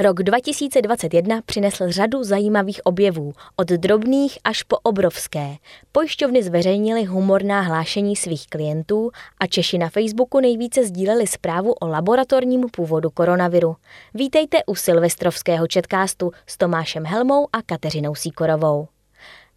Rok 2021 přinesl řadu zajímavých objevů, od drobných až po obrovské. Pojišťovny zveřejnily humorná hlášení svých klientů a Češi na Facebooku nejvíce sdíleli zprávu o laboratorním původu koronaviru. Vítejte u Silvestrovského četkástu s Tomášem Helmou a Kateřinou Síkorovou.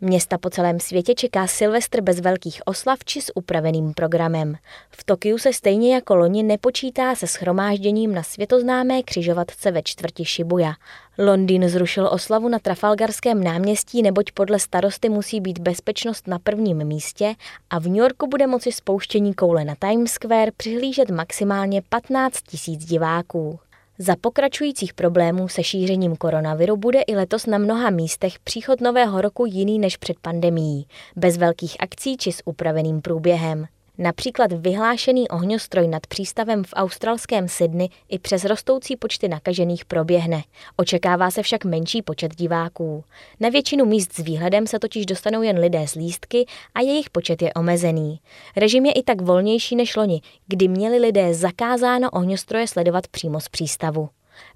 Města po celém světě čeká Silvestr bez velkých oslav či s upraveným programem. V Tokiu se stejně jako loni nepočítá se schromážděním na světoznámé křižovatce ve čtvrti Shibuya. Londýn zrušil oslavu na Trafalgarském náměstí, neboť podle starosty musí být bezpečnost na prvním místě a v New Yorku bude moci spouštění koule na Times Square přihlížet maximálně 15 tisíc diváků. Za pokračujících problémů se šířením koronaviru bude i letos na mnoha místech příchod nového roku jiný než před pandemií, bez velkých akcí či s upraveným průběhem. Například vyhlášený ohňostroj nad přístavem v australském Sydney i přes rostoucí počty nakažených proběhne. Očekává se však menší počet diváků. Na většinu míst s výhledem se totiž dostanou jen lidé z lístky a jejich počet je omezený. Režim je i tak volnější než loni, kdy měli lidé zakázáno ohňostroje sledovat přímo z přístavu.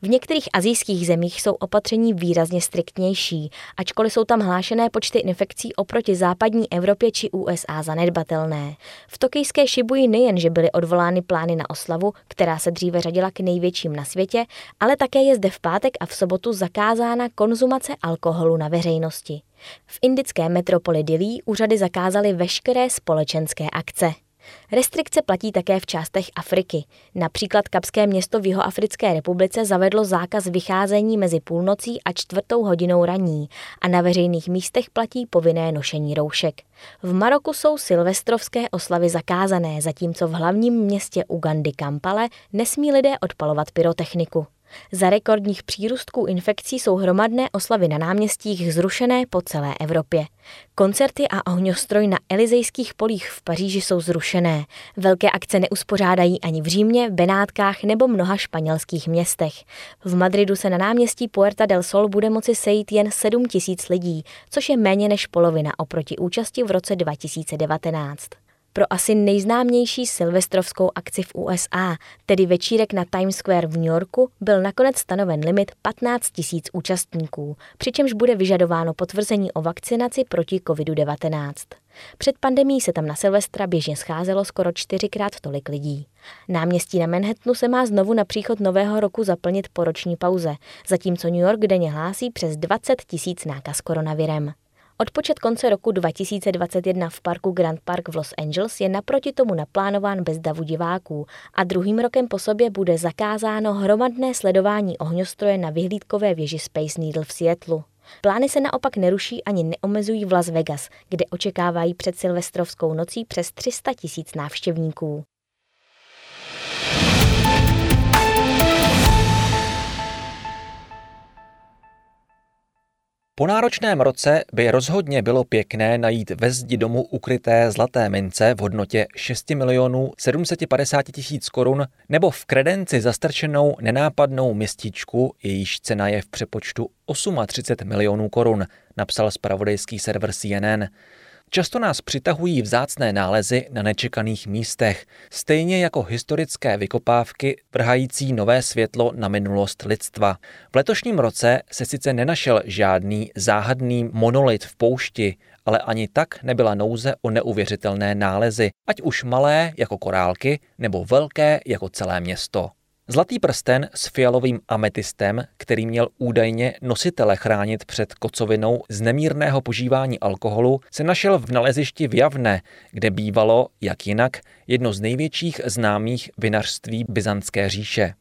V některých azijských zemích jsou opatření výrazně striktnější, ačkoliv jsou tam hlášené počty infekcí oproti západní Evropě či USA zanedbatelné. V tokijské Šibuji nejen, že byly odvolány plány na oslavu, která se dříve řadila k největším na světě, ale také je zde v pátek a v sobotu zakázána konzumace alkoholu na veřejnosti. V indické metropoli Dili úřady zakázaly veškeré společenské akce. Restrikce platí také v částech Afriky. Například Kapské město v Jihoafrické republice zavedlo zákaz vycházení mezi půlnocí a čtvrtou hodinou raní a na veřejných místech platí povinné nošení roušek. V Maroku jsou silvestrovské oslavy zakázané, zatímco v hlavním městě Ugandy Kampale nesmí lidé odpalovat pyrotechniku. Za rekordních přírůstků infekcí jsou hromadné oslavy na náměstích zrušené po celé Evropě. Koncerty a ohňostroj na Elizejských polích v Paříži jsou zrušené. Velké akce neuspořádají ani v Římě, Benátkách nebo mnoha španělských městech. V Madridu se na náměstí Puerta del Sol bude moci sejít jen 7 tisíc lidí, což je méně než polovina oproti účasti v roce 2019 pro asi nejznámější silvestrovskou akci v USA, tedy večírek na Times Square v New Yorku, byl nakonec stanoven limit 15 tisíc účastníků, přičemž bude vyžadováno potvrzení o vakcinaci proti COVID-19. Před pandemí se tam na Silvestra běžně scházelo skoro čtyřikrát tolik lidí. Náměstí na Manhattanu se má znovu na příchod nového roku zaplnit po roční pauze, zatímco New York denně hlásí přes 20 tisíc nákaz koronavirem. Odpočet konce roku 2021 v parku Grand Park v Los Angeles je naproti tomu naplánován bez davu diváků a druhým rokem po sobě bude zakázáno hromadné sledování ohňostroje na vyhlídkové věži Space Needle v Seattleu. Plány se naopak neruší ani neomezují v Las Vegas, kde očekávají před silvestrovskou nocí přes 300 tisíc návštěvníků. Po náročném roce by rozhodně bylo pěkné najít ve zdi domu ukryté zlaté mince v hodnotě 6 milionů 750 tisíc korun nebo v kredenci zastrčenou nenápadnou městičku, jejíž cena je v přepočtu 38 milionů korun, napsal spravodajský server CNN. Často nás přitahují vzácné nálezy na nečekaných místech, stejně jako historické vykopávky vrhající nové světlo na minulost lidstva. V letošním roce se sice nenašel žádný záhadný monolit v poušti, ale ani tak nebyla nouze o neuvěřitelné nálezy, ať už malé jako korálky, nebo velké jako celé město. Zlatý prsten s fialovým ametistem, který měl údajně nositele chránit před kocovinou z nemírného požívání alkoholu, se našel v nalezišti v Javne, kde bývalo, jak jinak, jedno z největších známých vinařství Byzantské říše.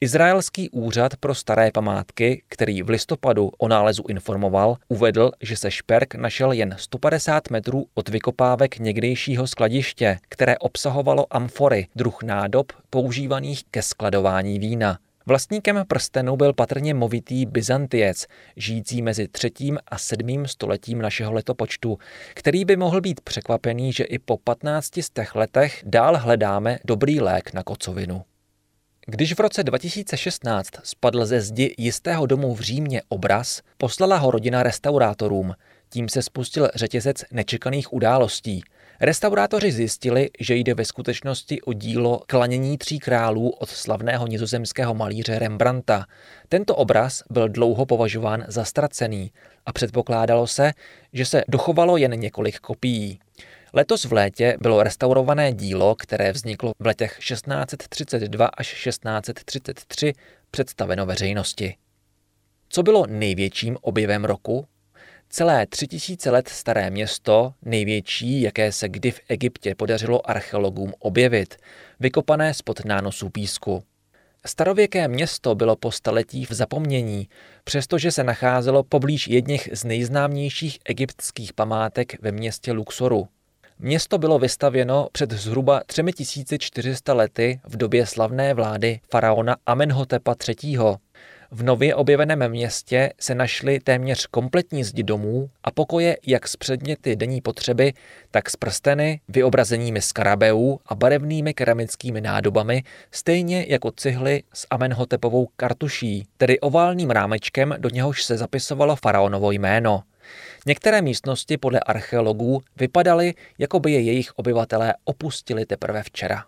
Izraelský úřad pro staré památky, který v listopadu o nálezu informoval, uvedl, že se šperk našel jen 150 metrů od vykopávek někdejšího skladiště, které obsahovalo amfory, druh nádob používaných ke skladování vína. Vlastníkem prstenu byl patrně movitý Byzantiec, žijící mezi třetím a sedmým stoletím našeho letopočtu, který by mohl být překvapený, že i po 15 letech dál hledáme dobrý lék na kocovinu. Když v roce 2016 spadl ze zdi jistého domu v Římě obraz, poslala ho rodina restaurátorům. Tím se spustil řetězec nečekaných událostí. Restaurátoři zjistili, že jde ve skutečnosti o dílo Klanění tří králů od slavného nizozemského malíře Rembrandta. Tento obraz byl dlouho považován za ztracený a předpokládalo se, že se dochovalo jen několik kopií. Letos v létě bylo restaurované dílo, které vzniklo v letech 1632 až 1633, představeno veřejnosti. Co bylo největším objevem roku? Celé tři tisíce let staré město, největší, jaké se kdy v Egyptě podařilo archeologům objevit, vykopané spod nánosů písku. Starověké město bylo po staletí v zapomnění, přestože se nacházelo poblíž jedněch z nejznámějších egyptských památek ve městě Luxoru. Město bylo vystavěno před zhruba 3400 lety v době slavné vlády faraona Amenhotepa III. V nově objeveném městě se našly téměř kompletní zdi domů a pokoje jak s předměty denní potřeby, tak s prsteny, vyobrazeními skarabeů a barevnými keramickými nádobami, stejně jako cihly s Amenhotepovou kartuší, tedy oválným rámečkem, do něhož se zapisovalo faraonovo jméno. Některé místnosti podle archeologů vypadaly, jako by je jejich obyvatelé opustili teprve včera.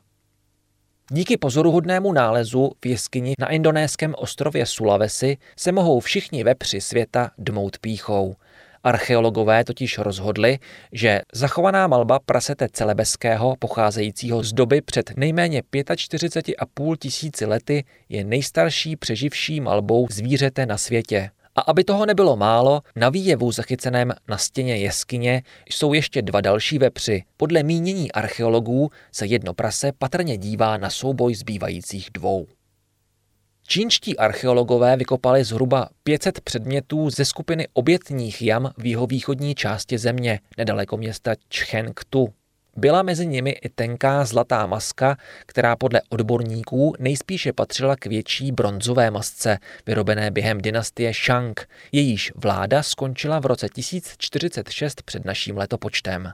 Díky pozoruhodnému nálezu v jeskyni na indonéském ostrově Sulawesi se mohou všichni vepři světa dmout píchou. Archeologové totiž rozhodli, že zachovaná malba prasete celebeského, pocházejícího z doby před nejméně 45,5 tisíci lety, je nejstarší přeživší malbou zvířete na světě. A aby toho nebylo málo, na výjevu zachyceném na stěně jeskyně jsou ještě dva další vepři. Podle mínění archeologů se jedno prase patrně dívá na souboj zbývajících dvou. Čínští archeologové vykopali zhruba 500 předmětů ze skupiny obětních jam v jihovýchodní části země, nedaleko města Chengtu. Byla mezi nimi i tenká zlatá maska, která podle odborníků nejspíše patřila k větší bronzové masce, vyrobené během dynastie Shang. Jejíž vláda skončila v roce 1046 před naším letopočtem.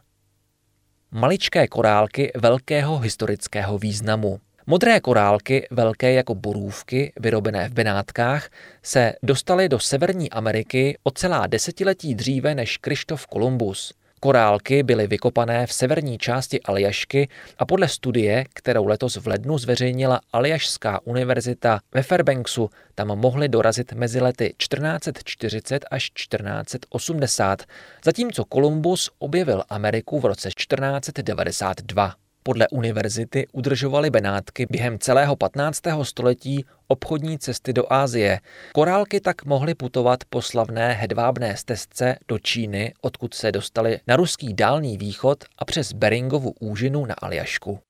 Maličké korálky velkého historického významu. Modré korálky, velké jako borůvky, vyrobené v Benátkách, se dostaly do Severní Ameriky o celá desetiletí dříve než Krištof Kolumbus – Korálky byly vykopané v severní části Aljašky a podle studie, kterou letos v lednu zveřejnila Aljašská univerzita ve Fairbanksu, tam mohly dorazit mezi lety 1440 až 1480, zatímco Kolumbus objevil Ameriku v roce 1492. Podle univerzity udržovaly Benátky během celého 15. století obchodní cesty do Ázie. Korálky tak mohly putovat po slavné hedvábné stezce do Číny, odkud se dostali na ruský dálný východ a přes Beringovu úžinu na Aljašku.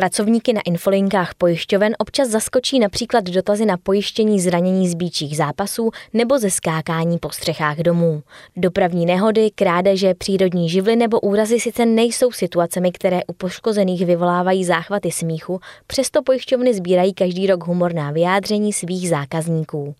Pracovníky na infolinkách pojišťoven občas zaskočí například dotazy na pojištění zranění z bíčích zápasů nebo ze skákání po střechách domů. Dopravní nehody, krádeže, přírodní živly nebo úrazy sice nejsou situacemi, které u poškozených vyvolávají záchvaty smíchu, přesto pojišťovny sbírají každý rok humorná vyjádření svých zákazníků.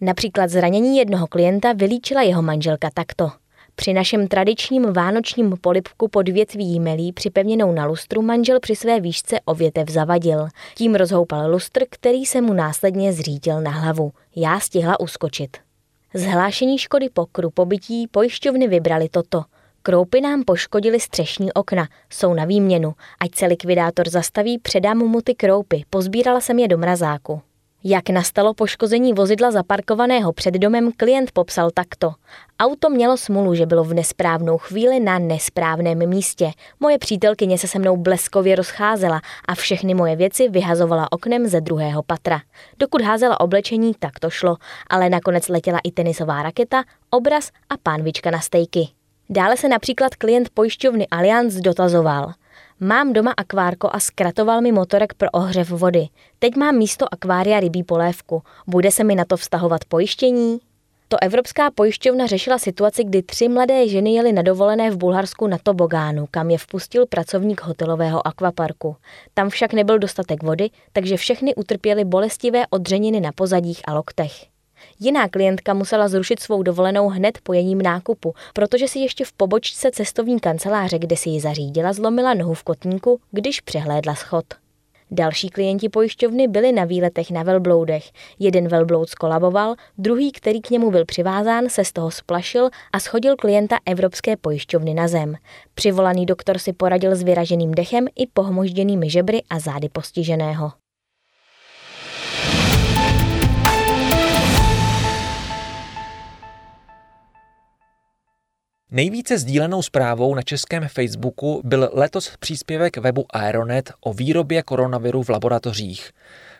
Například zranění jednoho klienta vylíčila jeho manželka takto. Při našem tradičním vánočním polipku pod větví jímelí připevněnou na lustru manžel při své výšce o větev zavadil. Tím rozhoupal lustr, který se mu následně zřítil na hlavu. Já stihla uskočit. Zhlášení škody po krupobytí pojišťovny vybrali toto. Kroupy nám poškodili střešní okna, jsou na výměnu. Ať se likvidátor zastaví, předám mu ty kroupy, pozbírala jsem je do mrazáku. Jak nastalo poškození vozidla zaparkovaného před domem, klient popsal takto. Auto mělo smůlu, že bylo v nesprávnou chvíli na nesprávném místě. Moje přítelkyně se se mnou bleskově rozcházela a všechny moje věci vyhazovala oknem ze druhého patra. Dokud házela oblečení, tak to šlo, ale nakonec letěla i tenisová raketa, obraz a pánvička na stejky. Dále se například klient pojišťovny Allianz dotazoval – Mám doma akvárko a zkratoval mi motorek pro ohřev vody. Teď mám místo akvária rybí polévku. Bude se mi na to vztahovat pojištění? To Evropská pojišťovna řešila situaci, kdy tři mladé ženy jeli na dovolené v Bulharsku na Tobogánu, kam je vpustil pracovník hotelového akvaparku. Tam však nebyl dostatek vody, takže všechny utrpěly bolestivé odřeniny na pozadích a loktech. Jiná klientka musela zrušit svou dovolenou hned po jejím nákupu, protože si ještě v pobočce cestovní kanceláře, kde si ji zařídila, zlomila nohu v kotníku, když přehlédla schod. Další klienti pojišťovny byli na výletech na velbloudech. Jeden velbloud skolaboval, druhý, který k němu byl přivázán, se z toho splašil a schodil klienta Evropské pojišťovny na zem. Přivolaný doktor si poradil s vyraženým dechem i pohmožděnými žebry a zády postiženého. Nejvíce sdílenou zprávou na českém Facebooku byl letos příspěvek webu Aeronet o výrobě koronaviru v laboratořích.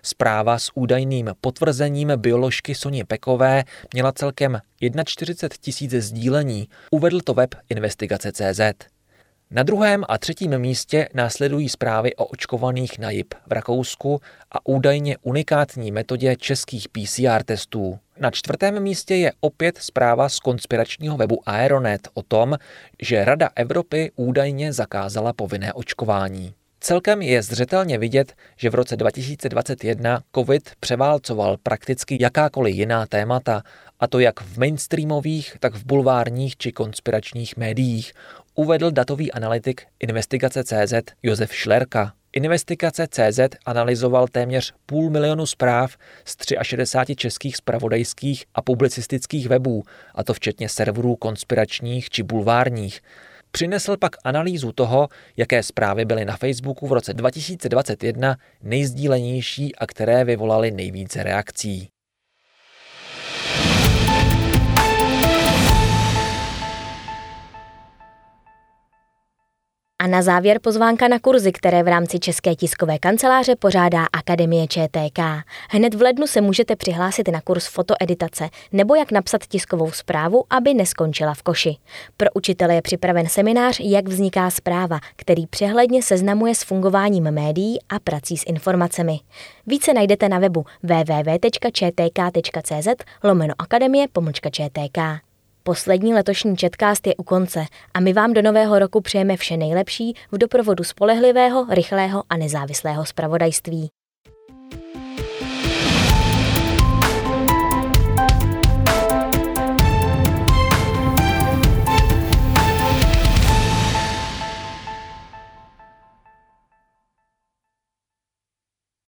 Zpráva s údajným potvrzením bioložky Soně Pekové měla celkem 41 tisíc sdílení, uvedl to web investigace.cz. Na druhém a třetím místě následují zprávy o očkovaných na JIP v Rakousku a údajně unikátní metodě českých PCR testů. Na čtvrtém místě je opět zpráva z konspiračního webu Aeronet o tom, že Rada Evropy údajně zakázala povinné očkování. Celkem je zřetelně vidět, že v roce 2021 COVID převálcoval prakticky jakákoliv jiná témata, a to jak v mainstreamových, tak v bulvárních či konspiračních médiích, uvedl datový analytik investigace CZ Josef Šlerka. Investigace CZ analyzoval téměř půl milionu zpráv z 63 českých spravodajských a publicistických webů, a to včetně serverů konspiračních či bulvárních. Přinesl pak analýzu toho, jaké zprávy byly na Facebooku v roce 2021 nejzdílenější a které vyvolaly nejvíce reakcí. Na závěr pozvánka na kurzy, které v rámci České tiskové kanceláře pořádá Akademie ČTK. Hned v lednu se můžete přihlásit na kurz fotoeditace nebo jak napsat tiskovou zprávu, aby neskončila v koši. Pro učitele je připraven seminář Jak vzniká zpráva, který přehledně seznamuje s fungováním médií a prací s informacemi. Více najdete na webu www.čtk.cz lomeno akademie pomlčka ČTK. Poslední letošní Četkást je u konce a my vám do nového roku přejeme vše nejlepší v doprovodu spolehlivého, rychlého a nezávislého spravodajství.